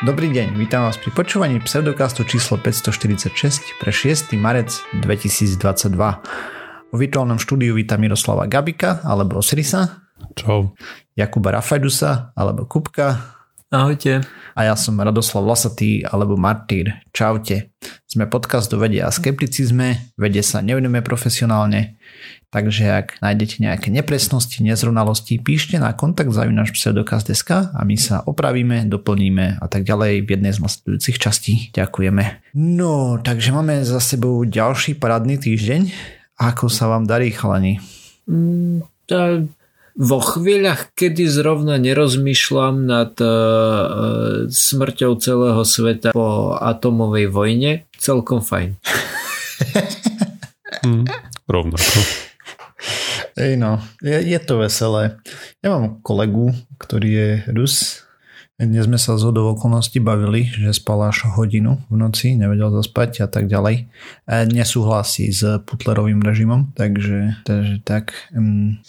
Dobrý deň, vítam vás pri počúvaní pseudokastu číslo 546 pre 6. marec 2022. Vo virtuálnom štúdiu vítam Miroslava Gabika alebo Osirisa. Čau. Jakuba Rafajdusa alebo Kupka. Ahojte. A ja som Radoslav Lasatý alebo Martýr. Čaute. Sme podcast do vedia a skepticizme, vede sa nevenujeme profesionálne, takže ak nájdete nejaké nepresnosti, nezrovnalosti, píšte na kontakt zavinač pseudokaz.sk a my sa opravíme, doplníme a tak ďalej v jednej z nasledujúcich častí. Ďakujeme. No, takže máme za sebou ďalší parádny týždeň. Ako sa vám darí, chalani? Mm, tá, vo chvíľach, kedy zrovna nerozmýšľam nad uh, smrťou celého sveta po atomovej vojne, celkom fajn. mm, rovnako. Ej no, je, je to veselé. Ja mám kolegu, ktorý je Rus. Dnes sme sa z hodou okolností bavili, že spal až hodinu v noci, nevedel zaspať a tak ďalej. A nesúhlasí s Putlerovým režimom, takže, takže tak... Um,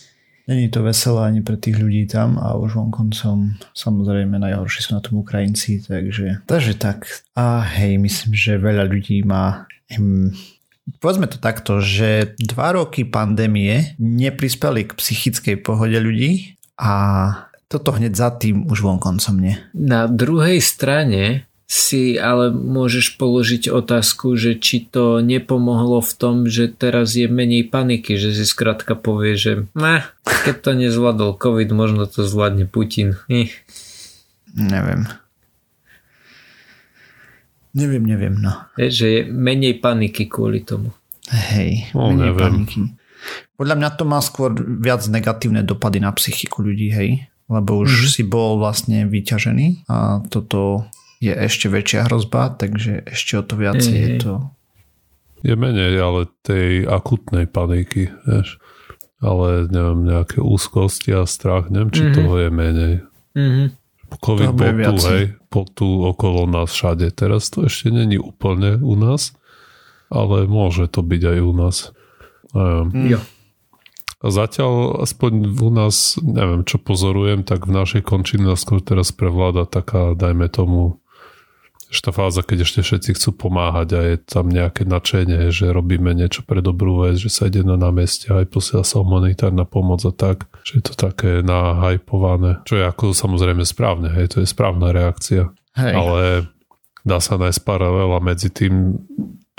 Není to veselé ani pre tých ľudí tam a už vonkoncom samozrejme najhoršie sú na tom Ukrajinci, takže, takže tak. A hej, myslím, že veľa ľudí má hm, povedzme to takto, že dva roky pandémie neprispeli k psychickej pohode ľudí a toto hneď za tým už vonkoncom nie. Na druhej strane si ale môžeš položiť otázku, že či to nepomohlo v tom, že teraz je menej paniky, že si skrátka povie, že ne, keď to nezvládol COVID, možno to zvládne Putin. Hm. Neviem. Neviem, neviem, no. Je, že je menej paniky kvôli tomu. Hej, no, menej neviem. paniky. Podľa mňa to má skôr viac negatívne dopady na psychiku ľudí, hej. Lebo už mm-hmm. si bol vlastne vyťažený a toto je ešte väčšia hrozba, takže ešte o to viacej je to... Je menej, ale tej akutnej paniky, vieš. Ale neviem, nejaké úzkosti a strach, neviem, či mm-hmm. toho je menej. Mm-hmm. COVID bol tu, hej, bol tu okolo nás všade. Teraz to ešte není úplne u nás, ale môže to byť aj u nás. Mm. Jo. A zatiaľ aspoň u nás, neviem, čo pozorujem, tak v našej končine skôr teraz prevláda taká, dajme tomu, tá fáza, keď ešte všetci chcú pomáhať a je tam nejaké načenie, že robíme niečo pre dobrú vec, že sa ide na námestie aj posiela sa humanitárna pomoc a tak, že je to také nahajpované, čo je ako samozrejme správne, hej, to je správna reakcia. Hej. Ale dá sa nájsť paralela medzi tým,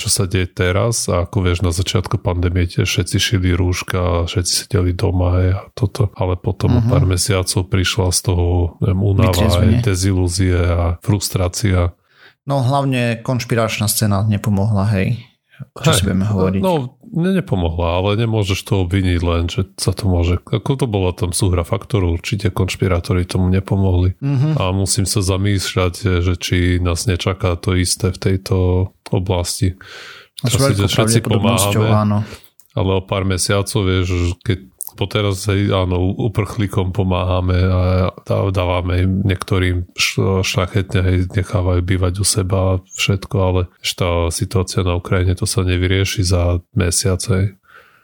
čo sa deje teraz a ako vieš, na začiatku pandémie tiež všetci šili rúška, všetci sedeli doma hej, a toto, ale potom uh-huh. pár mesiacov prišla z toho neviem, únava, aj dezilúzie a frustrácia No hlavne konšpiračná scéna nepomohla, hej. Čo hej, si budeme hovoriť? No, ne, nepomohla, ale nemôžeš to obviniť len, že sa to môže... Ako to bola tam súhra faktorov, určite konšpirátori tomu nepomohli. Uh-huh. A musím sa zamýšľať, že či nás nečaká to isté v tejto oblasti. S veľkou všetci pomáhame, áno. ale o pár mesiacov, vieš, keď po teraz hej, áno, uprchlíkom pomáhame a dávame im niektorým šlachetne, hej, nechávajú bývať u seba všetko, ale tá situácia na Ukrajine to sa nevyrieši za mesiace.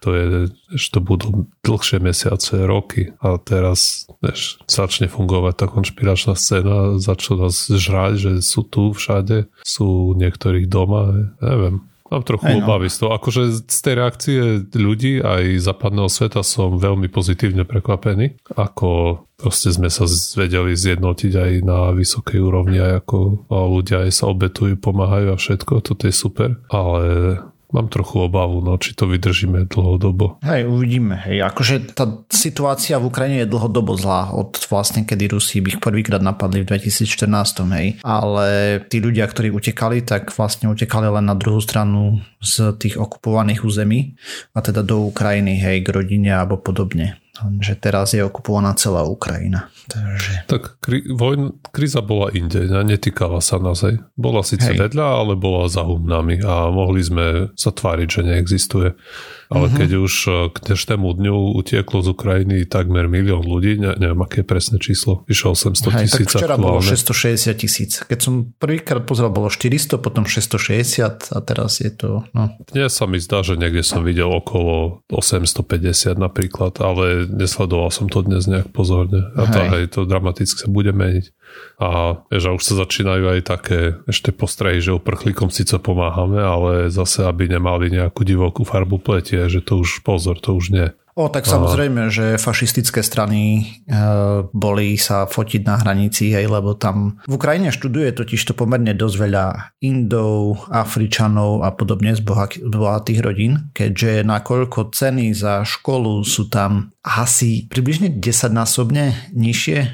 To je, že to budú dlhšie mesiace, roky a teraz než začne fungovať tá konšpiračná scéna, začnú nás žrať, že sú tu všade, sú niektorých doma, neviem. Mám trochu no. obavy z toho. Akože z tej reakcie ľudí aj západného sveta som veľmi pozitívne prekvapený. Ako proste sme sa vedeli zjednotiť aj na vysokej úrovni, aj ako ľudia aj sa obetujú, pomáhajú a všetko. Toto je super. Ale Mám trochu obavu, no, či to vydržíme dlhodobo. Hej, uvidíme. Hej, akože tá situácia v Ukrajine je dlhodobo zlá od vlastne kedy Rusi ich prvýkrát napadli v 2014, hej. Ale tí ľudia, ktorí utekali, tak vlastne utekali len na druhú stranu z tých okupovaných území a teda do Ukrajiny, hej, k rodine alebo podobne že teraz je okupovaná celá Ukrajina. Takže... Tak kri- vojn, kríza bola inde, netýkala sa nás. Hej. Bola síce vedľa, ale bola za humnami a mohli sme sa tváriť, že neexistuje. Ale uh-huh. keď už e, k dnešnému dňu utieklo z Ukrajiny takmer milión ľudí, ne, neviem, aké presné číslo, vyšlo 800 tisíc. Tak včera aktuálne. bolo 660 tisíc. Keď som prvýkrát pozeral, bolo 400, potom 660 a teraz je to... No. Dnes sa mi zdá, že niekde som videl okolo 850 napríklad, ale nesledoval som to dnes nejak pozorne. A to, hej, to dramaticky sa bude meniť. A a už sa začínajú aj také ešte postrehy, že uprchlíkom síce pomáhame, ale zase, aby nemali nejakú divokú farbu pletie, že to už pozor, to už nie. O, tak samozrejme, že fašistické strany e, boli sa fotiť na hranici, hej, lebo tam v Ukrajine študuje totiž to pomerne dosť veľa Indov, Afričanov a podobne z bohatých rodín, keďže nakoľko ceny za školu sú tam asi približne 10 násobne nižšie e,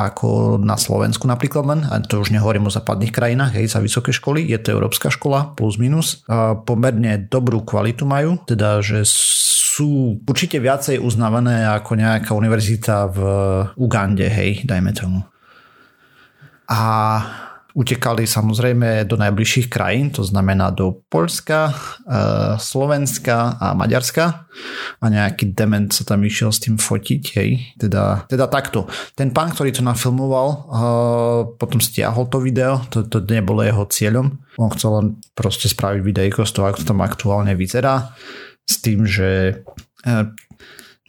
ako na Slovensku napríklad len, a to už nehovorím o západných krajinách, hej, za vysoké školy, je to európska škola plus minus, e, pomerne dobrú kvalitu majú, teda že sú určite viacej uznávané ako nejaká univerzita v Ugande, hej, dajme tomu. A utekali samozrejme do najbližších krajín, to znamená do Polska, e, Slovenska a Maďarska a nejaký dement sa tam išiel s tým fotiť, hej. Teda, teda takto. Ten pán, ktorý to nafilmoval, e, potom stiahol to video, to, to nebolo jeho cieľom. On chcel len proste spraviť videjko z toho, ako to tam aktuálne vyzerá s tým, že e,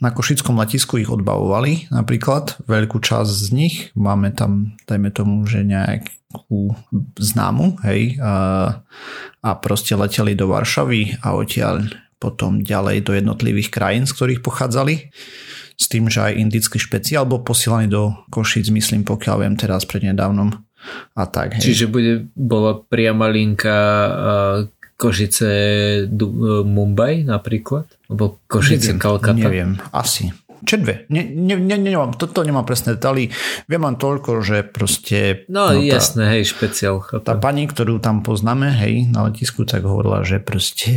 na Košickom letisku ich odbavovali napríklad, veľkú časť z nich, máme tam, dajme tomu, že nejakú známu, hej, a, a proste leteli do Varšavy a odtiaľ potom ďalej do jednotlivých krajín, z ktorých pochádzali s tým, že aj indický špeciál bol posielaný do Košic, myslím, pokiaľ viem teraz prednedávnom a tak. Hej. Čiže bude, bola priama linka Košice Mumbai napríklad? Alebo Košice neviem, Kalkata? Neviem, asi. Čo dve? Ne, ne, ne, nemám, toto nemám presné detaily. Viem len toľko, že proste... No, no jasné, tá, hej, špeciál. Chápem. Tá pani, ktorú tam poznáme, hej, na letisku, tak hovorila, že proste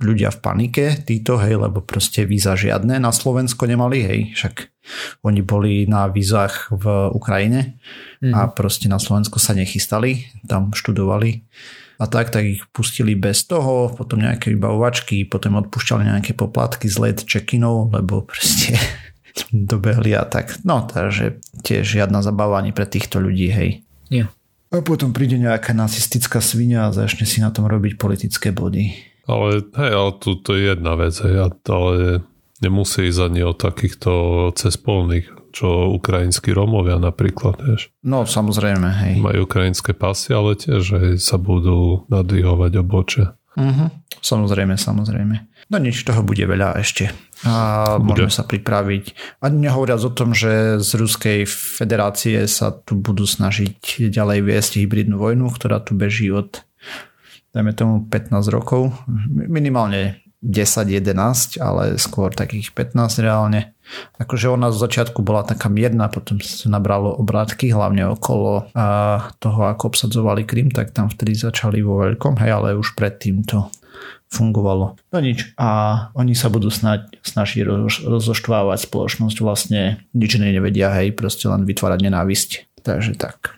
ľudia v panike, títo, hej, lebo proste víza žiadne na Slovensko nemali, hej, však oni boli na vízach v Ukrajine mm. a mhm. proste na Slovensko sa nechystali, tam študovali a tak, tak ich pustili bez toho, potom nejaké vybavovačky, potom odpúšťali nejaké poplatky z let check-inov, lebo proste dobehli a tak. No, takže tiež žiadna zabava ani pre týchto ľudí, hej. Nie. A potom príde nejaká nacistická svinia a začne si na tom robiť politické body. Ale hej, ale tu to je jedna vec, hej, ale nemusí ísť ani o takýchto cespolných čo ukrajinskí Rómovia napríklad, vieš. No samozrejme, hej. Majú ukrajinské pasy, ale tiež hej, sa budú nadvihovať oboče. Uh-huh. Samozrejme, samozrejme. No nič, toho bude veľa ešte. A bude. môžeme sa pripraviť. A nehovoriac o tom, že z Ruskej federácie sa tu budú snažiť ďalej viesť hybridnú vojnu, ktorá tu beží od dajme tomu 15 rokov. Minimálne 10-11, ale skôr takých 15 reálne. Akože ona z začiatku bola taká mierna, potom sa nabralo obrátky, hlavne okolo toho, ako obsadzovali Krym, tak tam vtedy začali vo veľkom, hej, ale už predtým to fungovalo. No nič. A oni sa budú snať, snažiť roz, rozoštvávať spoločnosť, vlastne nič nevedia, hej, proste len vytvárať nenávisť. Takže tak.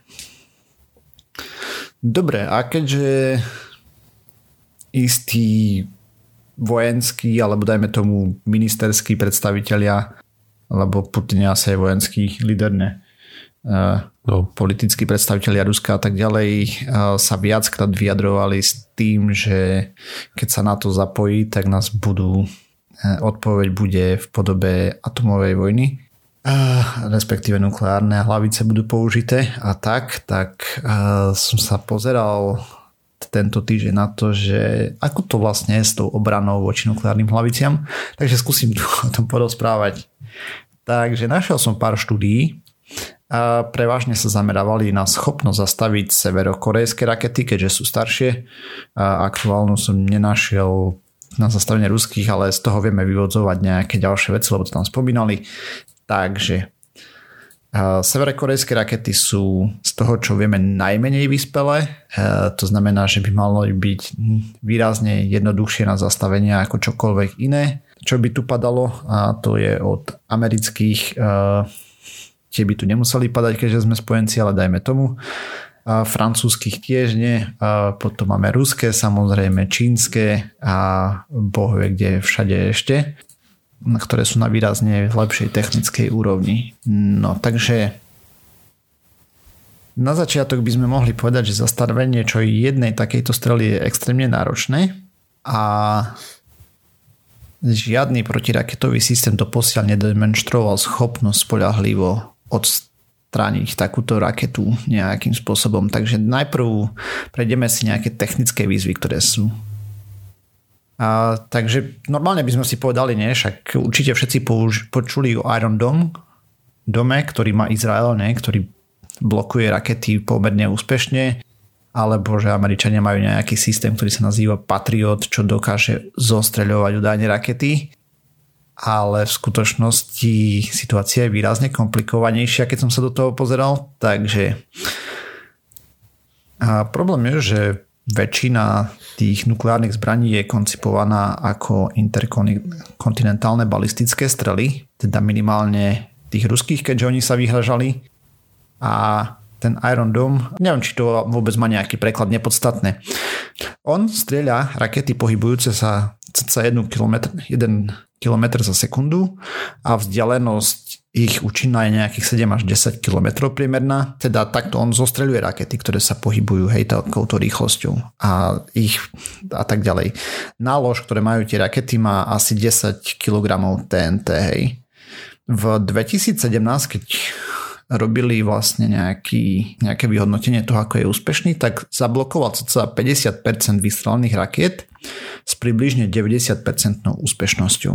Dobre, a keďže istý vojenskí, alebo dajme tomu ministerskí predstavitelia, alebo Putin asi je vojenský líder, ne? no. politickí predstavitelia Ruska a tak ďalej sa viackrát vyjadrovali s tým, že keď sa na to zapojí, tak nás budú odpoveď bude v podobe atomovej vojny respektíve nukleárne hlavice budú použité a tak, tak som sa pozeral tento týždeň na to, že ako to vlastne je s tou obranou voči nukleárnym hlaviciam. Takže skúsim tu o tom porozprávať. Takže našiel som pár štúdií, a prevažne sa zamerávali na schopnosť zastaviť severokorejské rakety, keďže sú staršie. A aktuálnu som nenašiel na zastavenie ruských, ale z toho vieme vyvodzovať nejaké ďalšie veci, lebo to tam spomínali. Takže Severokorejské rakety sú z toho, čo vieme, najmenej vyspelé. To znamená, že by malo byť výrazne jednoduchšie na zastavenie ako čokoľvek iné. Čo by tu padalo, a to je od amerických, tie by tu nemuseli padať, keďže sme spojenci, ale dajme tomu. Francúzskych tiež nie. Potom máme ruské, samozrejme čínske a boh kde všade ešte ktoré sú na výrazne lepšej technickej úrovni. No takže na začiatok by sme mohli povedať, že zastavenie čo jednej takejto strely je extrémne náročné a žiadny protiraketový systém to posiaľ nedemonstroval schopnosť spolahlivo strániť takúto raketu nejakým spôsobom. Takže najprv prejdeme si nejaké technické výzvy, ktoré sú. A, takže normálne by sme si povedali, nie, však určite všetci použ- počuli o Iron Dome, dome, ktorý má Izrael, nie, ktorý blokuje rakety pomerne úspešne, alebo že Američania majú nejaký systém, ktorý sa nazýva Patriot, čo dokáže zostreľovať údajne rakety. Ale v skutočnosti situácia je výrazne komplikovanejšia, keď som sa do toho pozeral, takže a problém je, že väčšina tých nukleárnych zbraní je koncipovaná ako interkontinentálne balistické strely, teda minimálne tých ruských, keďže oni sa vyhražali a ten Iron Dome, neviem, či to vôbec má nejaký preklad nepodstatné. On strieľa rakety pohybujúce sa cca 1 km, 1 km za sekundu a vzdialenosť ich účinná je nejakých 7 až 10 km priemerná. Teda takto on zostreľuje rakety, ktoré sa pohybujú hej, takouto rýchlosťou a ich a tak ďalej. Nálož, ktoré majú tie rakety, má asi 10 kg TNT. Hej. V 2017, keď robili vlastne nejaký, nejaké vyhodnotenie toho, ako je úspešný, tak zablokoval cca 50% vystrelených rakiet s približne 90% úspešnosťou.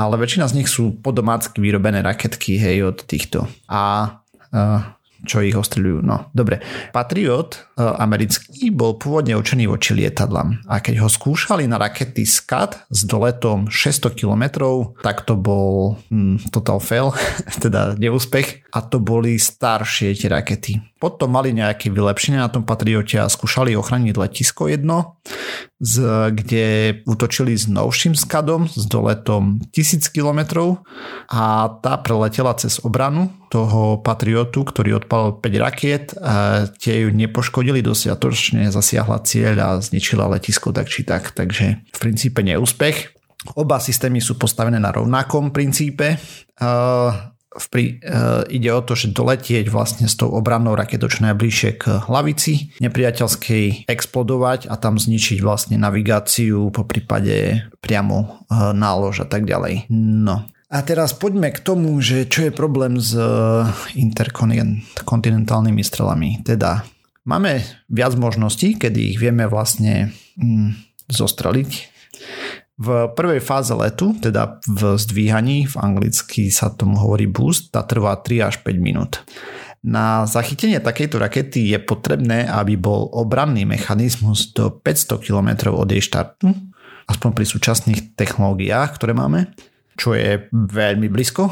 Ale väčšina z nich sú podomácky vyrobené raketky hej, od týchto. A uh, čo ich ostreľujú. No, dobre. Patriot e, americký bol pôvodne určený voči lietadlám a keď ho skúšali na rakety SCAD s doletom 600 km, tak to bol hm, total fail, teda neúspech a to boli staršie tie rakety. Potom mali nejaké vylepšenia na tom Patriote a skúšali ochraniť letisko jedno, z, kde útočili s novším skadom s doletom 1000 km a tá preletela cez obranu toho Patriotu, ktorý odpalil 5 rakiet a tie ju nepoškodili dosiatočne, zasiahla cieľ a zničila letisko tak či tak, takže v princípe neúspech. Oba systémy sú postavené na rovnakom princípe. Uh, pri, uh, ide o to, že doletieť vlastne s tou obrannou raketou čo najbližšie k hlavici nepriateľskej, explodovať a tam zničiť vlastne navigáciu, po prípade priamo uh, nálož a tak ďalej. No. A teraz poďme k tomu, že čo je problém s interkontinentálnymi strelami. Teda máme viac možností, kedy ich vieme vlastne mm, zostreliť v prvej fáze letu, teda v zdvíhaní, v anglicky sa tomu hovorí boost, tá trvá 3 až 5 minút. Na zachytenie takejto rakety je potrebné, aby bol obranný mechanizmus do 500 km od jej štartu, aspoň pri súčasných technológiách, ktoré máme, čo je veľmi blízko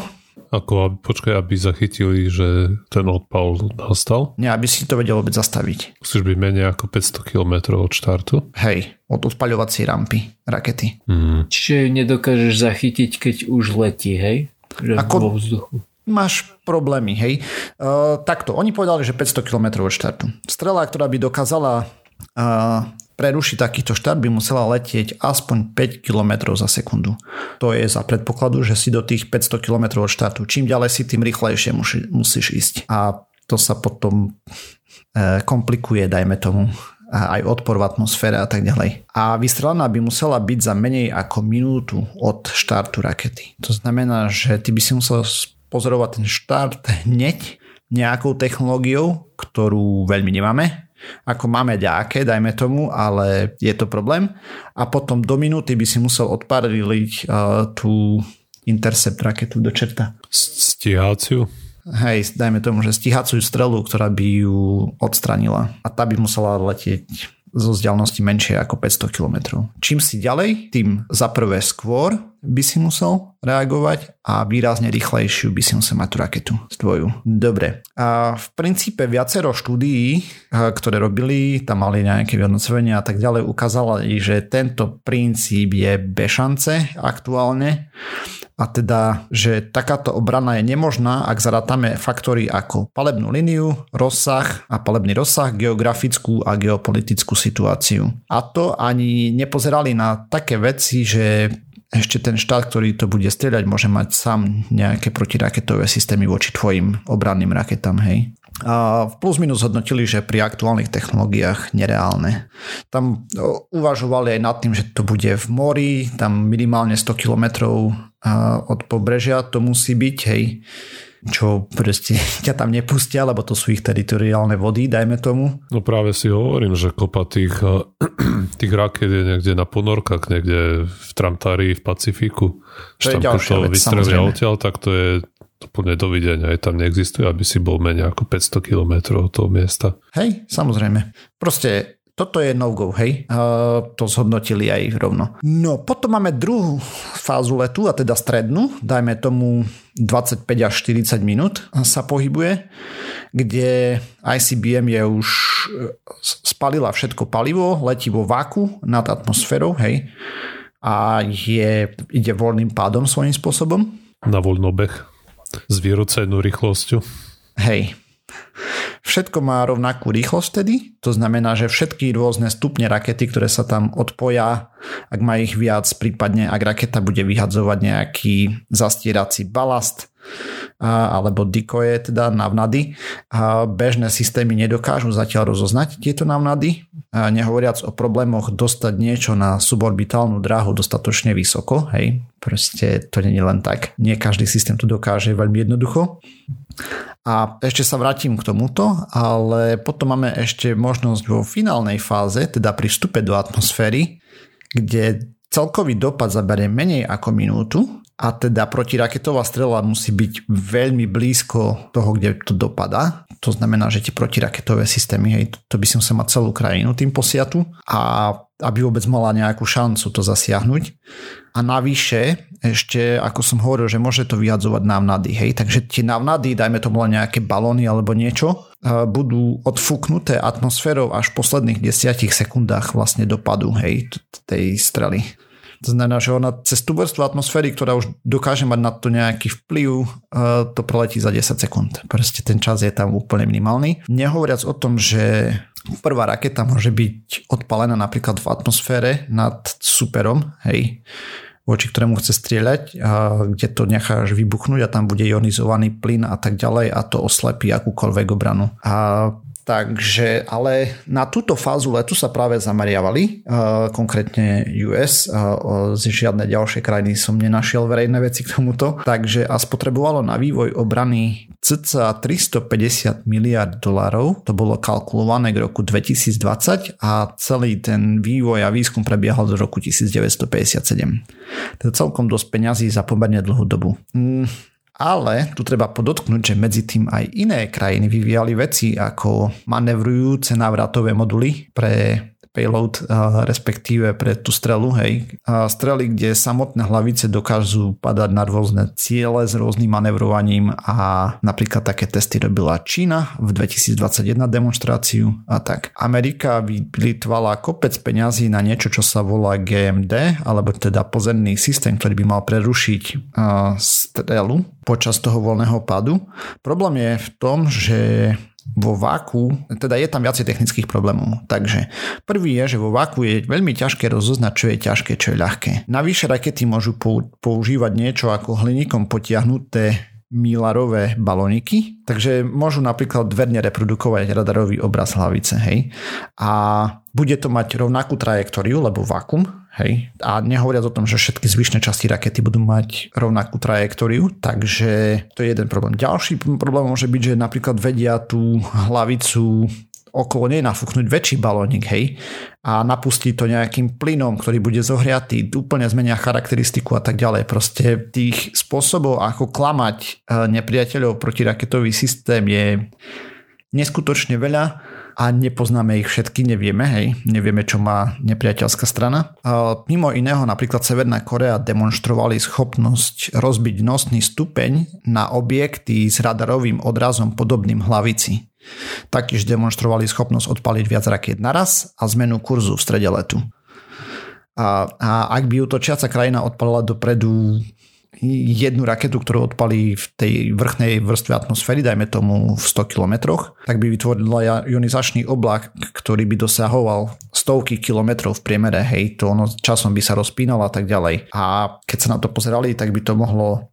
ako, počkaj, aby zachytili, že ten odpal nastal? Nie, aby si to vedel vôbec zastaviť. Musíš byť menej ako 500 km od štartu? Hej, od odpaľovacej rampy rakety. Mm. Čiže nedokážeš zachytiť, keď už letí, hej? Že ako vo vzduchu. Máš problémy, hej. Uh, takto, oni povedali, že 500 km od štartu. Strela, ktorá by dokázala uh, prerušiť takýto štart by musela letieť aspoň 5 km za sekundu. To je za predpokladu, že si do tých 500 km od štartu. Čím ďalej si, tým rýchlejšie musíš ísť. A to sa potom e, komplikuje, dajme tomu, aj odpor v atmosfére a tak ďalej. A vystrelená by musela byť za menej ako minútu od štartu rakety. To znamená, že ty by si musel pozorovať ten štart hneď nejakou technológiou, ktorú veľmi nemáme, ako máme ďaké, dajme tomu, ale je to problém. A potom do minúty by si musel odpariliť uh, tú intercept raketu do čerta. Stíhaciu? Hej, dajme tomu, že stíhaciu strelu, ktorá by ju odstranila. A tá by musela letieť zo vzdialenosti menšie ako 500 km. Čím si ďalej, tým za prvé skôr by si musel reagovať a výrazne rýchlejšiu by si musel mať tú raketu tvoju. Dobre. A v princípe viacero štúdií, ktoré robili, tam mali nejaké vyhodnocovania a tak ďalej, ukázali, že tento princíp je bešance aktuálne a teda, že takáto obrana je nemožná, ak zarátame faktory ako palebnú líniu, rozsah a palebný rozsah, geografickú a geopolitickú situáciu. A to ani nepozerali na také veci, že ešte ten štát, ktorý to bude strieľať, môže mať sám nejaké protiraketové systémy voči tvojim obranným raketám, hej. A plus minus hodnotili, že pri aktuálnych technológiách nereálne. Tam uvažovali aj nad tým, že to bude v mori, tam minimálne 100 kilometrov od pobrežia to musí byť, hej. Čo proste ťa tam nepustia, lebo to sú ich teritoriálne vody, dajme tomu. No práve si hovorím, že kopa tých, eh, tých raket je niekde na ponorkách, niekde v Tramtári, v Pacifiku. To je ďalšia vec, vystrelia odtiaľ, tak to je úplne dovidenia. Aj tam neexistuje, aby si bol menej ako 500 km od toho miesta. Hej, samozrejme. Proste toto je no-go, hej. Uh, to zhodnotili aj rovno. No, potom máme druhú fázu letu, a teda strednú, dajme tomu 25 až 40 minút sa pohybuje, kde ICBM je už e, spalila všetko palivo, letí vo váku nad atmosférou, hej. A je, ide voľným pádom svojím spôsobom. Na voľnobeh s vyrocenú rýchlosťou. Hej, Všetko má rovnakú rýchlosť tedy, to znamená, že všetky rôzne stupne rakety, ktoré sa tam odpoja, ak má ich viac, prípadne ak raketa bude vyhadzovať nejaký zastierací balast, alebo dikoje, teda navnady. A bežné systémy nedokážu zatiaľ rozoznať tieto navnady, a nehovoriac o problémoch dostať niečo na suborbitálnu dráhu dostatočne vysoko, hej, proste to nie je len tak. Nie každý systém to dokáže veľmi jednoducho. A ešte sa vrátim k tomuto, ale potom máme ešte možnosť vo finálnej fáze, teda pri vstupe do atmosféry, kde celkový dopad zaberie menej ako minútu a teda protiraketová strela musí byť veľmi blízko toho, kde to dopadá. To znamená, že tie protiraketové systémy, hej, to by som sa mať celú krajinu tým posiatu a aby vôbec mala nejakú šancu to zasiahnuť. A navyše, ešte ako som hovoril, že môže to vyhadzovať návnady, hej, takže tie návnady, dajme tomu len nejaké balóny alebo niečo, budú odfúknuté atmosférou až v posledných desiatich sekundách vlastne dopadu, hej, tej strely. To znamená, že ona cez tú vrstvu atmosféry, ktorá už dokáže mať na to nejaký vplyv, to preletí za 10 sekúnd. Proste ten čas je tam úplne minimálny. Nehovoriac o tom, že prvá raketa môže byť odpalená napríklad v atmosfére nad superom, hej, voči ktorému chce strieľať, a kde to necháš vybuchnúť a tam bude ionizovaný plyn a tak ďalej a to oslepí akúkoľvek obranu. A Takže, ale na túto fázu letu sa práve zameriavali, uh, konkrétne US, uh, z žiadne ďalšie krajiny som nenašiel verejné veci k tomuto, takže a spotrebovalo na vývoj obrany cca 350 miliard dolárov, to bolo kalkulované k roku 2020 a celý ten vývoj a výskum prebiehal do roku 1957. To je celkom dosť peňazí za pomerne dlhú dobu. Mm ale tu treba podotknúť, že medzi tým aj iné krajiny vyvíjali veci ako manevrujúce návratové moduly pre payload, respektíve pre tú strelu, hej. Strely, kde samotné hlavice dokážu padať na rôzne ciele s rôznym manevrovaním a napríklad také testy robila Čína v 2021 demonstráciu a tak. Amerika vyplitvala kopec peňazí na niečo, čo sa volá GMD, alebo teda pozemný systém, ktorý by mal prerušiť strelu počas toho voľného padu. Problém je v tom, že vo váku, teda je tam viacej technických problémov. Takže prvý je, že vo váku je veľmi ťažké rozoznať, čo je ťažké, čo je ľahké. Navyše rakety môžu používať niečo ako hliníkom potiahnuté Millarové balóniky, takže môžu napríklad dverne reprodukovať radarový obraz hlavice, hej. A bude to mať rovnakú trajektóriu, lebo vakuum, hej. A nehovoriac o tom, že všetky zvyšné časti rakety budú mať rovnakú trajektóriu, takže to je jeden problém. Ďalší problém môže byť, že napríklad vedia tú hlavicu okolo nej nafúknuť väčší balónik, hej, a napustiť to nejakým plynom, ktorý bude zohriatý, úplne zmenia charakteristiku a tak ďalej. Proste tých spôsobov, ako klamať e, nepriateľov protiraketový systém je neskutočne veľa a nepoznáme ich všetky, nevieme, hej, nevieme, čo má nepriateľská strana. A mimo iného napríklad Severná Korea demonstrovali schopnosť rozbiť nosný stupeň na objekty s radarovým odrazom podobným hlavici. Taktiež demonstrovali schopnosť odpaliť viac rakiet naraz a zmenu kurzu v strede letu. A, a ak by útočiaca krajina odpalila dopredu jednu raketu, ktorú odpalí v tej vrchnej vrstve atmosféry, dajme tomu v 100 kilometroch, tak by vytvorila ionizačný oblak, ktorý by dosahoval stovky kilometrov v priemere, hej, to ono časom by sa rozpínalo a tak ďalej. A keď sa na to pozerali, tak by to mohlo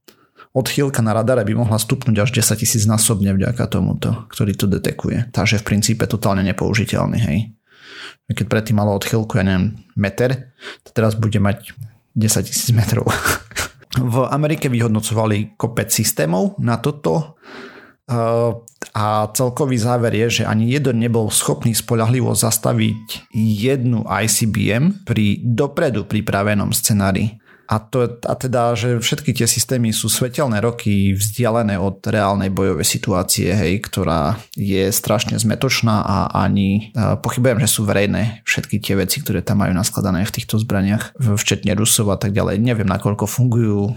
odchýlka na radare by mohla stupnúť až 10 tisíc násobne vďaka tomuto, ktorý to detekuje. Takže v princípe totálne nepoužiteľný, hej. Keď predtým malo odchýlku, ja neviem, meter, to teraz bude mať 10 tisíc metrov. v Amerike vyhodnocovali kopec systémov na toto a celkový záver je, že ani jeden nebol schopný spolahlivo zastaviť jednu ICBM pri dopredu pripravenom scenári. A, to, a teda, že všetky tie systémy sú svetelné roky vzdialené od reálnej bojovej situácie, hej, ktorá je strašne zmetočná a ani pochybujem, že sú verejné všetky tie veci, ktoré tam majú naskladané v týchto zbraniach, včetne Rusov a tak ďalej. Neviem, nakoľko fungujú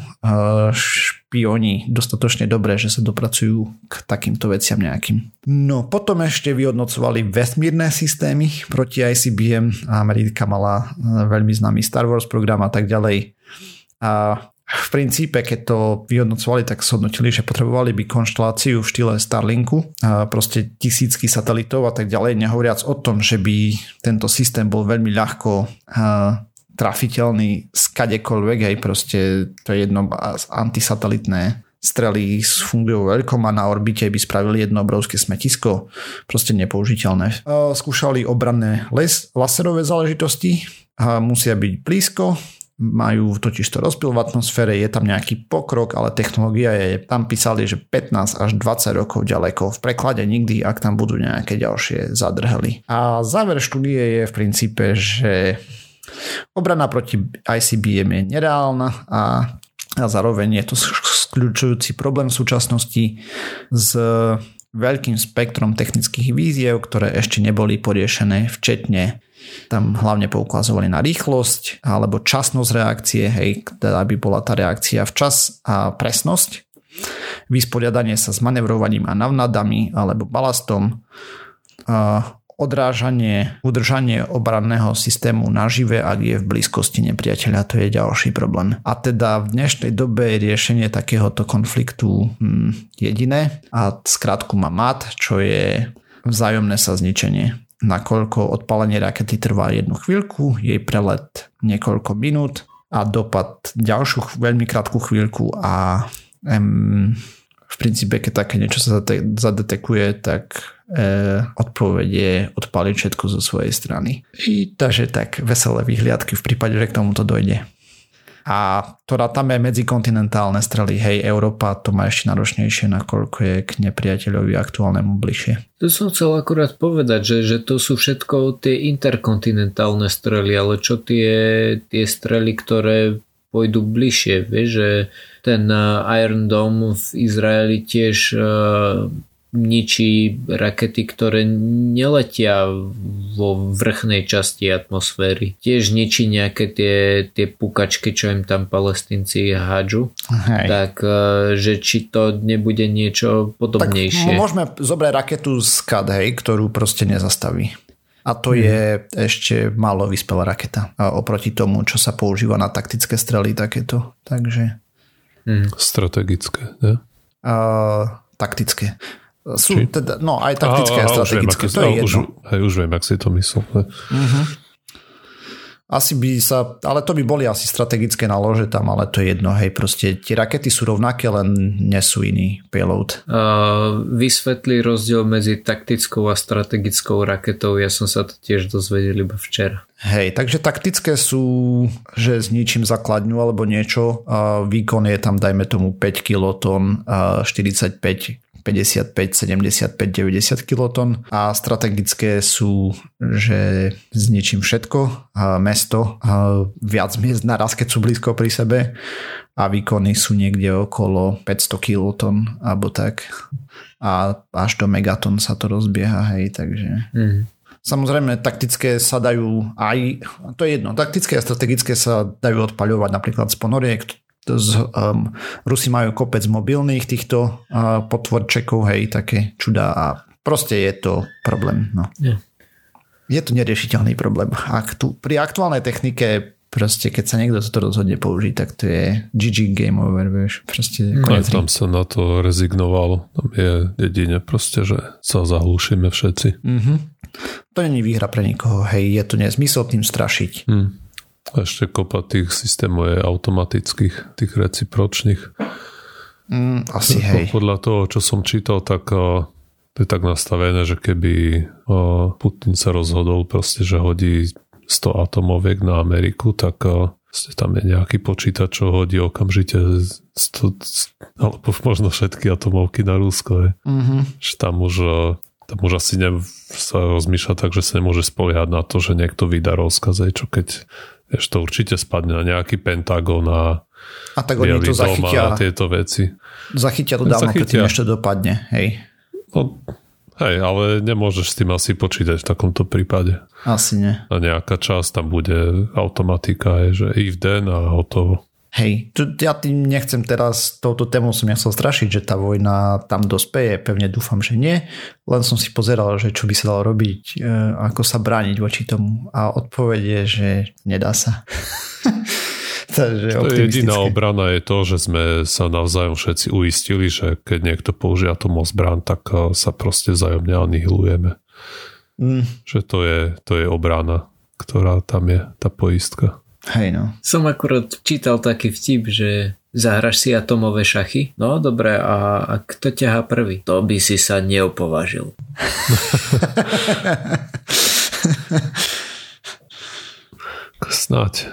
špioni dostatočne dobré, že sa dopracujú k takýmto veciam nejakým. No potom ešte vyhodnocovali vesmírne systémy proti ICBM a Amerika mala veľmi známy Star Wars program a tak ďalej. A v princípe, keď to vyhodnocovali, tak shodnotili, že potrebovali by konšteláciu v štýle Starlinku, proste tisícky satelitov a tak ďalej, nehovoriac o tom, že by tento systém bol veľmi ľahko trafiteľný z kadekoľvek, aj proste to je jedno antisatelitné strely fungujú veľkom a na orbite by spravili jedno obrovské smetisko, proste nepoužiteľné. Skúšali obranné les, laserové záležitosti, a musia byť blízko, majú totiž to rozpil v atmosfére, je tam nejaký pokrok, ale technológia je, tam písali, že 15 až 20 rokov ďaleko. V preklade nikdy, ak tam budú nejaké ďalšie zadrhely. A záver štúdie je v princípe, že obrana proti ICBM je nereálna a, a zároveň je to skľúčujúci problém v súčasnosti s veľkým spektrom technických víziev, ktoré ešte neboli poriešené, včetne tam hlavne poukazovali na rýchlosť alebo časnosť reakcie, hej, teda aby bola tá reakcia včas a presnosť. Vysporiadanie sa s manevrovaním a navnadami alebo balastom. Odrážanie, udržanie obranného systému nažive, ak je v blízkosti nepriateľa, to je ďalší problém. A teda v dnešnej dobe je riešenie takéhoto konfliktu hm, jediné a skrátku má MAT, čo je vzájomné sa zničenie nakoľko odpalenie rakety trvá jednu chvíľku, jej prelet niekoľko minút a dopad ďalšiu veľmi krátku chvíľku a em, v princípe, keď také niečo sa zadetekuje, tak e, odpoveď je odpaliť všetko zo svojej strany. I, takže tak veselé vyhliadky v prípade, že k tomuto dojde a to rátame medzikontinentálne strely. Hej, Európa to má ešte náročnejšie, nakoľko je k nepriateľovi aktuálnemu bližšie. To som chcel akurát povedať, že, že to sú všetko tie interkontinentálne strely, ale čo tie, tie strely, ktoré pôjdu bližšie, vieš, že ten eh, Iron Dome v Izraeli tiež uh, ničí rakety, ktoré neletia vo vrchnej časti atmosféry. Tiež ničí nejaké tie, tie pukačky, čo im tam palestinci hádžu. Hej. Tak, e, že či to nebude niečo podobnejšie. Tak môžeme zobrať raketu z hej, ktorú proste nezastaví. A to hmm. je ešte málo vyspelá raketa. Oproti tomu, čo sa používa na taktické strely takéto. Takže... Hmm. Strategické, ne? Uh, taktické. Sú Či? teda, no aj taktické a strategické, to je jedno. Už, hej, už viem, ak si to myslel. Uh-huh. Asi by sa, ale to by boli asi strategické nálože tam, ale to je jedno, hej, proste tie rakety sú rovnaké, len nesú iný payload. Uh, vysvetli rozdiel medzi taktickou a strategickou raketou, ja som sa to tiež dozvedel iba včera. Hej, takže taktické sú, že s ničím zakladňu alebo niečo, uh, výkon je tam dajme tomu 5 kiloton, uh, 45 55, 75, 90 kiloton a strategické sú, že zničím všetko, mesto, viac miest naraz, keď sú blízko pri sebe a výkony sú niekde okolo 500 kiloton alebo tak a až do megaton sa to rozbieha, hej, takže... Mm. Samozrejme, taktické sa dajú aj, to je jedno, taktické a strategické sa dajú odpaľovať napríklad z ponoriek, z, um, Rusi majú kopec mobilných týchto uh, potvorčekov, hej, také čudá a proste je to problém. No. Yeah. Je to neriešiteľný problém. Ak tu, pri aktuálnej technike proste keď sa niekto toto rozhodne použiť, tak to je GG game over, vieš. Proste. Aj tam sa na to rezignoval. Tam je jedine proste, že sa zahlúšime všetci. Mm-hmm. To není výhra pre nikoho, hej, je to nezmysel tým strašiť. Mm. Ešte kopa tých systémov je automatických, tých recipročných. Mm, asi hej. Podľa toho, čo som čítal, tak to je tak nastavené, že keby Putin sa rozhodol proste, že hodí 100 atomoviek na Ameriku, tak tam je nejaký počítač, čo hodí okamžite 100, alebo možno všetky atomovky na Rusko. Je. Mm-hmm. Že tam už, tam už asi ne, sa rozmýšľa tak, že sa nemôže spoliehať na to, že niekto vydá rozkaz, čo keď vieš, to určite spadne na nejaký Pentagon a a tak oni to zachytia. A tieto veci. Zachytia to dávno, keď tým ešte dopadne. Hej. No, hej, ale nemôžeš s tým asi počítať v takomto prípade. Asi nie. A nejaká časť tam bude automatika, je, že if then a hotovo. Hej, ja tým nechcem teraz, touto tému som nechcel strašiť, že tá vojna tam dospeje, pevne dúfam, že nie. Len som si pozeral, že čo by sa dalo robiť, e, ako sa brániť voči tomu. A odpoveď je, že nedá sa. Takže to je jediná obrana je to, že sme sa navzájom všetci uistili, že keď niekto použije atomovú zbran, tak e, sa proste vzájomne anihilujeme. Mm. Že to je, to je obrana, ktorá tam je, tá poistka. Hej no. Som akurát čítal taký vtip, že zahraš si atomové šachy? No dobre, a, a kto ťaha prvý? To by si sa neopovažil. Snáď.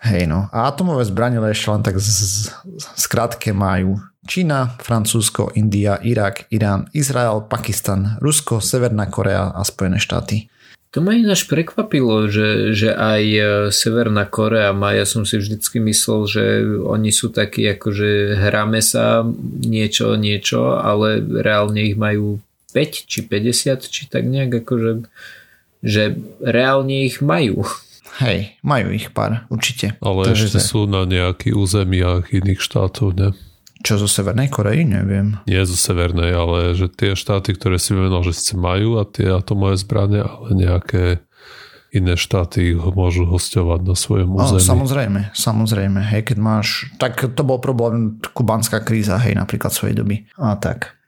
Hej no. A atomové zbranie ešte len tak skrátke majú Čína, Francúzsko, India, Irak, Irán, Izrael, Pakistan, Rusko, Severná Korea a Spojené štáty. To ma ináč prekvapilo, že, že aj e, Severná Korea má, ja som si vždycky myslel, že oni sú takí ako, že hráme sa niečo, niečo, ale reálne ich majú 5 či 50, či tak nejak akože že reálne ich majú. Hej, majú ich pár, určite. Ale to ešte sú na nejakých územiach iných štátov, ne? Čo zo Severnej Korei? Neviem. Nie zo Severnej, ale že tie štáty, ktoré si vymenoval, že ste majú a tie atomové zbranie, ale nejaké iné štáty ich môžu hostovať na svojom území. No, samozrejme, samozrejme. Hej, keď máš... Tak to bol problém kubánska kríza, hej, napríklad svojej doby. A tak.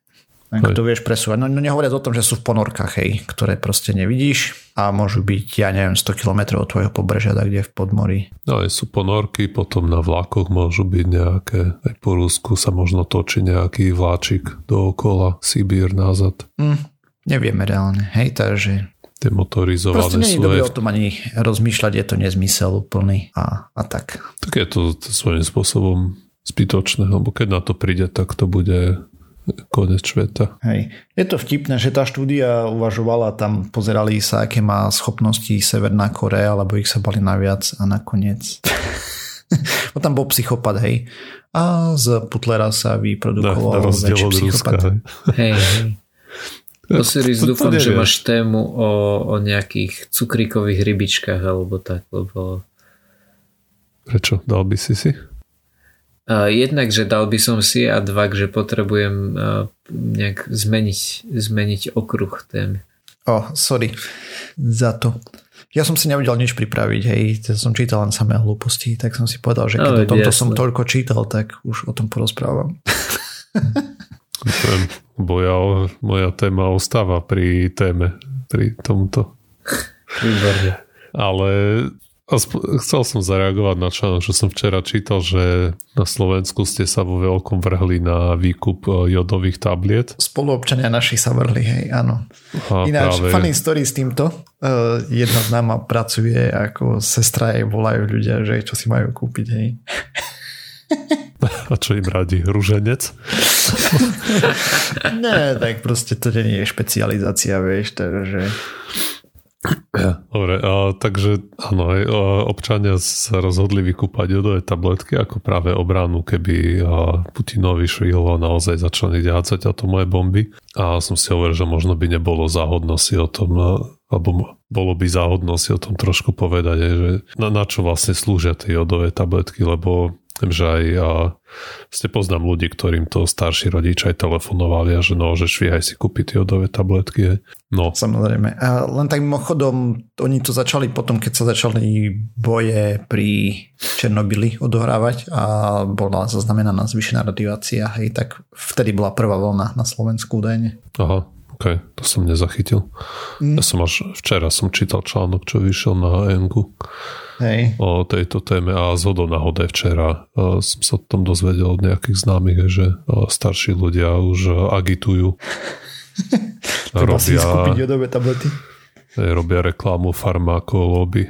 To vieš presúvať. No, no nehovoriac o tom, že sú v ponorkách, hej, ktoré proste nevidíš a môžu byť, ja neviem, 100 km od tvojho pobrežia, tak kde v podmorí. No aj sú ponorky, potom na vlakoch môžu byť nejaké, aj po Rusku sa možno točí nejaký vláčik dookola, Sibír nazad. Mm, nevieme reálne, hej, takže tie motorizované Proste nie je o tom ani rozmýšľať, je to nezmysel úplný a, a tak. Tak je to, to svojím spôsobom zbytočné, lebo keď na to príde, tak to bude konec sveta. Hej. Je to vtipné, že tá štúdia uvažovala, tam pozerali sa, aké má schopnosti Severná Korea, alebo ich sa bali naviac a nakoniec... Bo tam bol psychopat, hej. A z Putlera sa vyprodukoval na, na väčší psychopat. Ruska, hej. hej, hej. Osiris, dúfam, že máš tému o, o nejakých cukríkových rybičkách alebo tak, lebo... Prečo? Dal by si si? Jednak, že dal by som si a dva, že potrebujem nejak zmeniť, zmeniť okruh tém. O, oh, sorry za to. Ja som si nevedel nič pripraviť, hej, ja som čítal len samé hlúposti, tak som si povedal, že keď no, o tomto jasne. som toľko čítal, tak už o tom porozprávam. Boja, moja téma ostáva pri téme, pri tomuto. Výborne. Ale Chcel som zareagovať na článok, čo som včera čítal, že na Slovensku ste sa vo veľkom vrhli na výkup e, jodových tabliet. Spoluobčania naši sa vrhli, hej, áno. A Ináč, práve... funny story s týmto. Uh, jedna z náma pracuje ako sestra, jej volajú ľudia, že čo si majú kúpiť, hej. A čo im radi? Rúženec? ne, tak proste to nie je špecializácia, vieš, takže Dobre, a, takže áno, občania sa rozhodli vykúpať jodové tabletky ako práve obranu, keby a Putinovi švihlo naozaj začali hádzať atomové bomby. A som si hovoril, že možno by nebolo záhodno si o tom, alebo bolo by záhodno si o tom trošku povedať, že na, na čo vlastne slúžia tie jodové tabletky, lebo že aj a ste poznám ľudí, ktorým to starší rodič aj telefonovali a že no, že švíhaj si kúpiť jodové tabletky. No. Samozrejme. A len tak mimochodom, oni to začali potom, keď sa začali boje pri Černobyli odohrávať a bola zaznamenaná zvyšená radioácia, hej, tak vtedy bola prvá vlna na Slovensku údajne. Aha, ok, to som nezachytil. Mm. Ja som až včera som čítal článok, čo vyšiel na Engu Hej. o tejto téme a z náhode včera som sa o tom dozvedel od nejakých známych, že starší ľudia už agitujú. robia, jodové tablety. Robia reklamu farmákov lobby.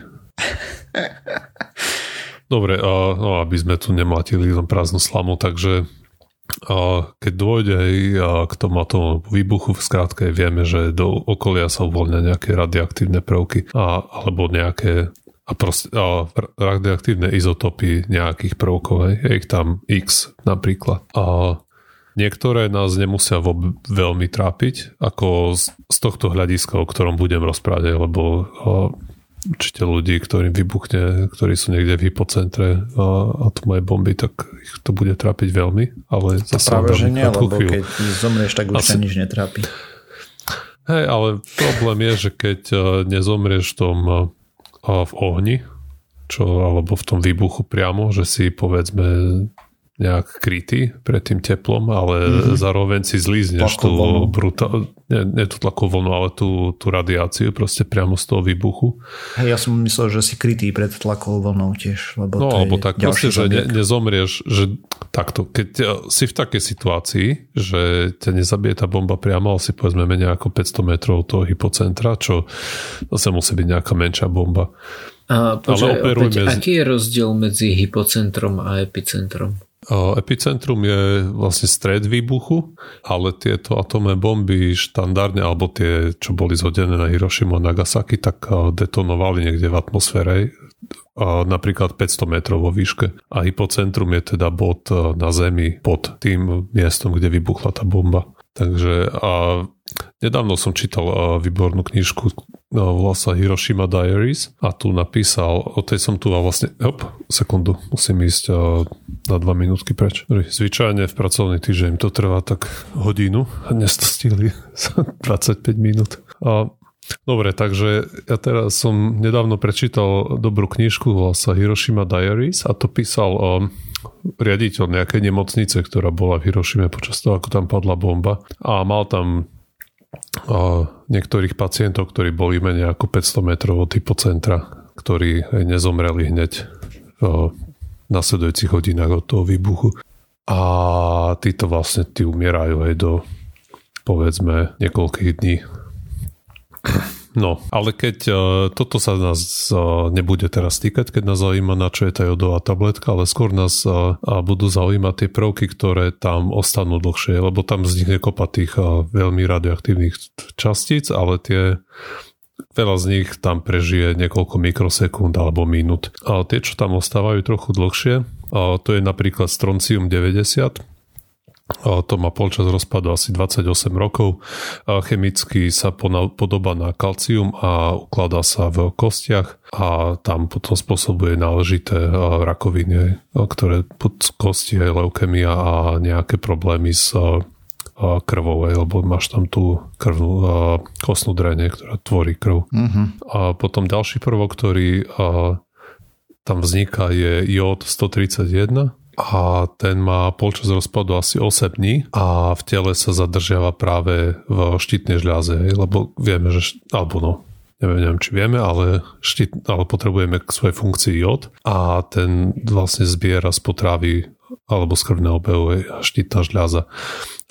dobre, no, aby sme tu nemlatili len prázdnu slamu, takže keď dôjde k tomu atomovému výbuchu, v skrátke vieme, že do okolia sa uvoľnia nejaké radioaktívne prvky a, alebo nejaké a, proste, a radioaktívne izotopy nejakých prvkov. Hej. Je ich tam X napríklad. A niektoré nás nemusia vo, veľmi trápiť, ako z, z tohto hľadiska, o ktorom budem rozprávať, lebo určite ľudí, ktorým vybuchne, ktorí sú niekde v hypocentre atomovej bomby, tak ich to bude trápiť veľmi. Ale to zase práve, že nie, lebo chvíľu. keď zomrieš, tak už Asi... nič netrápi. Hej, ale problém je, že keď e, nezomrieš v tom e, v ohni, čo, alebo v tom výbuchu priamo, že si povedzme nejak krytý pred tým teplom, ale mm-hmm. zároveň si zlízneš tú brutál, nie, nie tú tlakovú vlnu, ale tú, tú radiáciu proste priamo z toho výbuchu. Hej, ja som myslel, že si krytý pred tlakovou vlnou tiež. Lebo no, alebo tak proste, že ne, nezomrieš, že takto, keď si v takej situácii, že ťa nezabije tá bomba priamo, ale si povedzme menej ako 500 metrov toho hypocentra, čo zase musí byť nejaká menšia bomba. A, počuaj, ale opäť, aký je rozdiel medzi hypocentrom a epicentrom? Epicentrum je vlastne stred výbuchu, ale tieto atomové bomby štandardne, alebo tie, čo boli zhodené na Hirošimu a Nagasaki, tak detonovali niekde v atmosfére, napríklad 500 metrov vo výške. A hypocentrum je teda bod na Zemi pod tým miestom, kde vybuchla tá bomba. Takže a nedávno som čítal výbornú knižku, volá sa Hiroshima Diaries a tu napísal, o tej som tu a vlastne, hop, sekundu, musím ísť na dva minútky preč. Zvyčajne v pracovný týždeň to trvá tak hodinu a dnes to stihli 25 minút. A Dobre, takže ja teraz som nedávno prečítal dobrú knižku, volá sa Hiroshima Diaries a to písal riaditeľ nejakej nemocnice, ktorá bola v Hirošime počas toho, ako tam padla bomba a mal tam a niektorých pacientov, ktorí boli menej ako 500 metrov od hypocentra, ktorí nezomreli hneď nasledujúcich hodinách od toho výbuchu. A títo vlastne tí umierajú aj do povedzme niekoľkých dní. No, ale keď uh, toto sa nás uh, nebude teraz týkať, keď nás zaujíma, na čo je tá jodová tabletka, ale skôr nás uh, budú zaujímať tie prvky, ktoré tam ostanú dlhšie, lebo tam vznikne kopa tých veľmi radioaktívnych častíc, ale tie veľa z nich tam prežije niekoľko mikrosekúnd alebo minút. A tie, čo tam ostávajú trochu dlhšie, uh, to je napríklad stroncium 90, to má polčas rozpadu asi 28 rokov. Chemicky sa podobá na kalcium a ukladá sa v kostiach a tam potom spôsobuje náležité rakoviny, ktoré pod kosti je leukemia a nejaké problémy s krvou, lebo máš tam tú krvnú kostnú drene, ktorá tvorí krv. Uh-huh. A potom ďalší prvok, ktorý tam vzniká je jód 131 a ten má polčas rozpadu asi 8 dní a v tele sa zadržiava práve v štítnej žľaze, lebo vieme, že, alebo no, neviem, neviem či vieme, ale, štít, ale potrebujeme k svojej funkcii jód a ten vlastne zbiera z potravy alebo z krvného obehu štítna žľaza.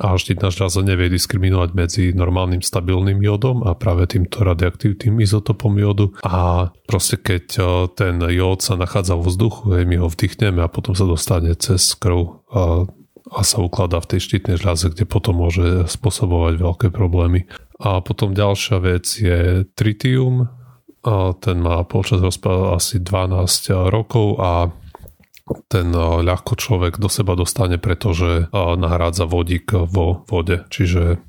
A štítna žľaza nevie diskriminovať medzi normálnym stabilným jódom a práve týmto radioaktívnym izotopom jódu a proste keď e, ten jód sa nachádza vo vzduchu, my ho vdychneme a potom sa dostane cez krv a, a sa ukladá v tej štítnej žľaze, kde potom môže spôsobovať veľké problémy. A potom ďalšia vec je tritium, a ten má počas rozpadu asi 12 rokov a ten eh, ľahko človek do seba dostane, pretože eh, nahrádza vodík vo vode.Čiže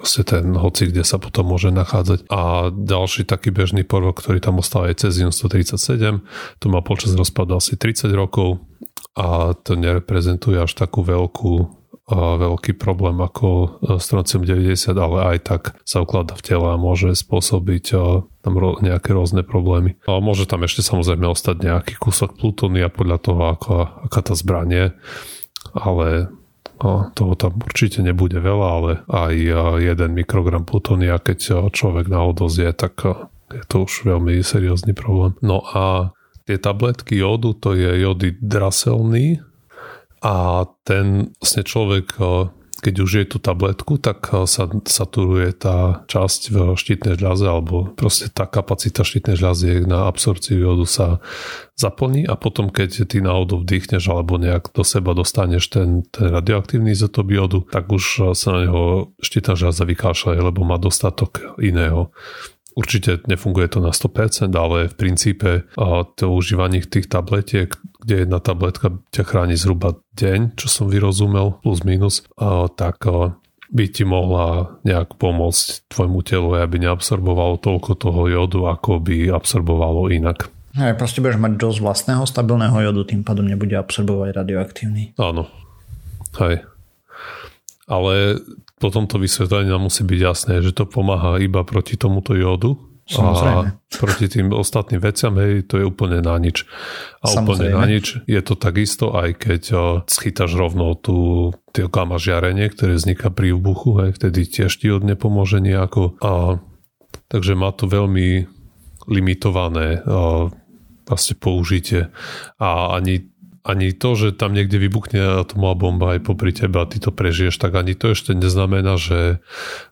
vlastne ten hoci, kde sa potom môže nachádzať. A ďalší taký bežný prvok, ktorý tam ostáva je Cezium 137, to má počas rozpadu asi 30 rokov a to nereprezentuje až takú veľkú veľký problém ako e, stroncium 90, ale aj tak sa ukladá v tele a môže spôsobiť e, tam nejaké rôzne problémy. Môže tam ešte samozrejme ostať nejaký kúsok plutónia podľa toho, ako, aká tá zbranie, ale toho tam určite nebude veľa, ale aj e, jeden mikrogram plutónia, keď človek náhodou zje, tak je to už veľmi seriózny problém. No a tie tabletky jodu, to je jody draselný, a ten vlastne človek keď už je tú tabletku, tak sa saturuje tá časť v štítnej žľaze alebo proste tá kapacita štítnej žľazy na absorpciu jodu sa zaplní a potom keď ty náhodou vdýchneš alebo nejak do seba dostaneš ten, ten radioaktívny izotop jodu, tak už sa na neho štítna žľaza vykášľa, lebo má dostatok iného. Určite nefunguje to na 100%, ale v princípe to užívanie tých tabletiek, kde jedna tabletka ťa chráni zhruba deň, čo som vyrozumel, plus minus, tak by ti mohla nejak pomôcť tvojmu telu, aby neabsorbovalo toľko toho jodu, ako by absorbovalo inak. Aj, proste budeš mať dosť vlastného stabilného jodu, tým pádom nebude absorbovať radioaktívny. Áno. Hej. Ale potom to vysvetlenie nám musí byť jasné, že to pomáha iba proti tomuto jodu, Samozrejme. A proti tým ostatným veciam, hej, to je úplne na nič. A Samozrejme. úplne na nič je to takisto, aj keď schytáš rovno tú gamma žiarenie, ktoré vzniká pri výbuchu, hej, vtedy tiež ti od nepomôže nejako. A, takže má to veľmi limitované a, vlastne použitie a ani ani to, že tam niekde vybuchne atomová bomba aj popri teba a ty to prežiješ, tak ani to ešte neznamená, že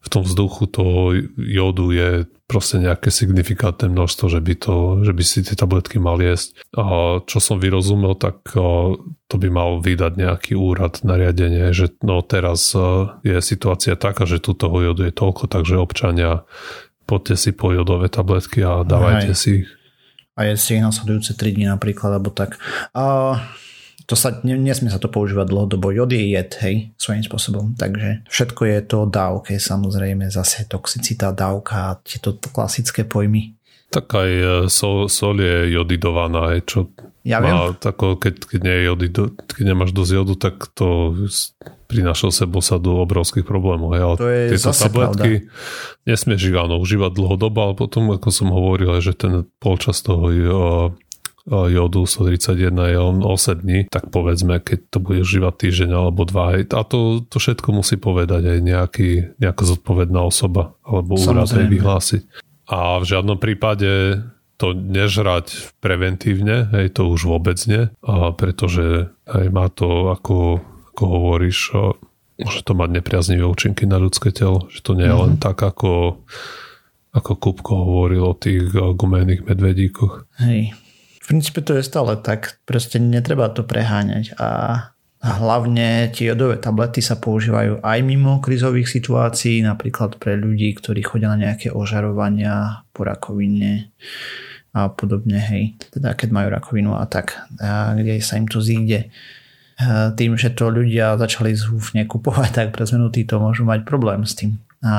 v tom vzduchu toho jodu je proste nejaké signifikantné množstvo, že by, to, že by si tie tabletky mal jesť. A čo som vyrozumel, tak to by mal vydať nejaký úrad nariadenie, že no teraz je situácia taká, že tu toho jodu je toľko, takže občania poďte si po jodové tabletky a dávajte Aj. si ich a je si ich nasledujúce 3 dní napríklad, alebo tak. A to sa, nesmie sa to používať dlhodobo. Jod je jed, hej, svojím spôsobom. Takže všetko je to dávke, samozrejme, zase toxicita, dávka tieto klasické pojmy. Tak aj e, sol, sol je jodidovaná, čo ja viem. tako, keď, keď, nie je jody, keď nemáš dosť jodu, tak to prináša sebou sa do obrovských problémov. Hej. Ale to je tieto tabletky pravda. nesmieš ich áno užívať dlhodobo, ale potom, ako som hovoril, že ten polčas toho jodu 131 je on 8 dní, tak povedzme, keď to bude užívať týždeň alebo dva. A to, to všetko musí povedať aj nejaký, nejaká zodpovedná osoba alebo úrad aj vyhlásiť. A v žiadnom prípade to nežrať preventívne, hej, to už vôbec nie, a pretože aj má to, ako, ako hovoríš, môže to mať nepriaznivé účinky na ľudské telo, že to nie je len mm-hmm. tak, ako, ako Kupko hovoril o tých gumených medvedíkoch. Hej, princípe to je stále tak, proste netreba to preháňať a hlavne tie jodové tablety sa používajú aj mimo krizových situácií, napríklad pre ľudí, ktorí chodia na nejaké ožarovania po rakovine a podobne, hej, teda keď majú rakovinu a tak, a kde sa im to zíde tým, že to ľudia začali zúfne kupovať, tak pre zmenu títo môžu mať problém s tým. A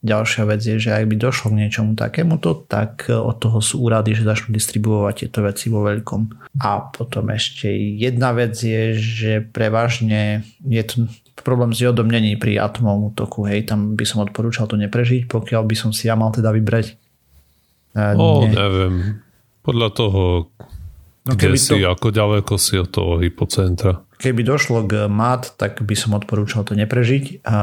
ďalšia vec je, že ak by došlo k niečomu takémuto, tak od toho sú úrady, že začnú distribuovať tieto veci vo veľkom. A potom ešte jedna vec je, že prevažne je to problém s jodom není pri atomovom útoku, hej, tam by som odporúčal to neprežiť, pokiaľ by som si ja mal teda vybrať. O, ne. neviem. Podľa toho, no, kde si, to, ako ďaleko si od toho hypocentra. Keby došlo k mat, tak by som odporúčal to neprežiť. A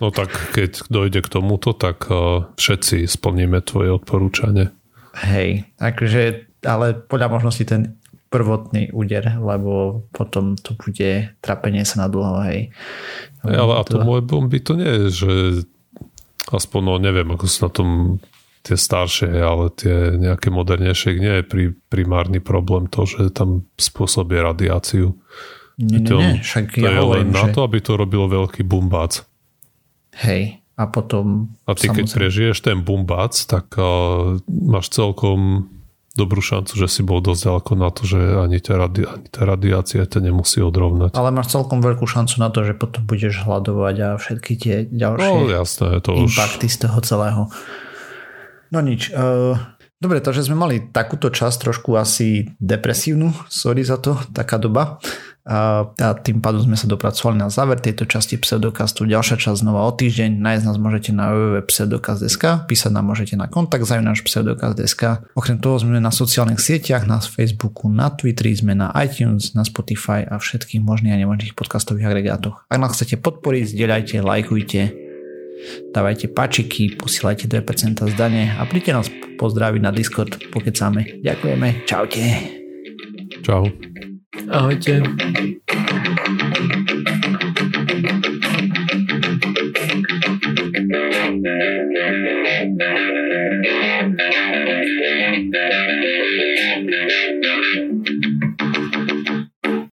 No tak keď dojde k tomuto, tak uh, všetci splníme tvoje odporúčanie. Hej, takže, ale podľa možnosti ten prvotný úder, lebo potom to bude trapenie sa na dlho, hej. hej ale to... moje bomby to nie je, že aspoň, no neviem, ako sú na tom tie staršie, ale tie nejaké modernejšie, nie je pri, primárny problém to, že tam spôsobí radiáciu. Nie, nie, nie, však to ja je hovorím, len na že... to, aby to robilo veľký bumbác. Hej, a potom... A ty samozrejme... keď prežiješ ten bumbac, tak uh, máš celkom dobrú šancu, že si bol dosť ďaleko na to, že ani tá, radi- ani tá radiácia ťa nemusí odrovnať. Ale máš celkom veľkú šancu na to, že potom budeš hľadovať a všetky tie ďalšie no, jasné, to impakty už... z toho celého. No nič. Uh, dobre, takže sme mali takúto časť trošku asi depresívnu, sorry za to, taká doba. A tým pádom sme sa dopracovali na záver tejto časti pseudokastu. Ďalšia časť znova o týždeň. Nájsť nás môžete na www.pseudokast.sk, písať nám môžete na kontakt náš pseudokast.sk. Okrem toho sme na sociálnych sieťach, na Facebooku, na Twitteri, sme na iTunes, na Spotify a všetkých možných a nemožných podcastových agregátoch. Ak nás chcete podporiť, zdieľajte, lajkujte, dávajte pačiky, posielajte 2% zdanie a príďte nás pozdraviť na Discord, pokecáme. Ďakujeme, čaute. Čau. Ahojte.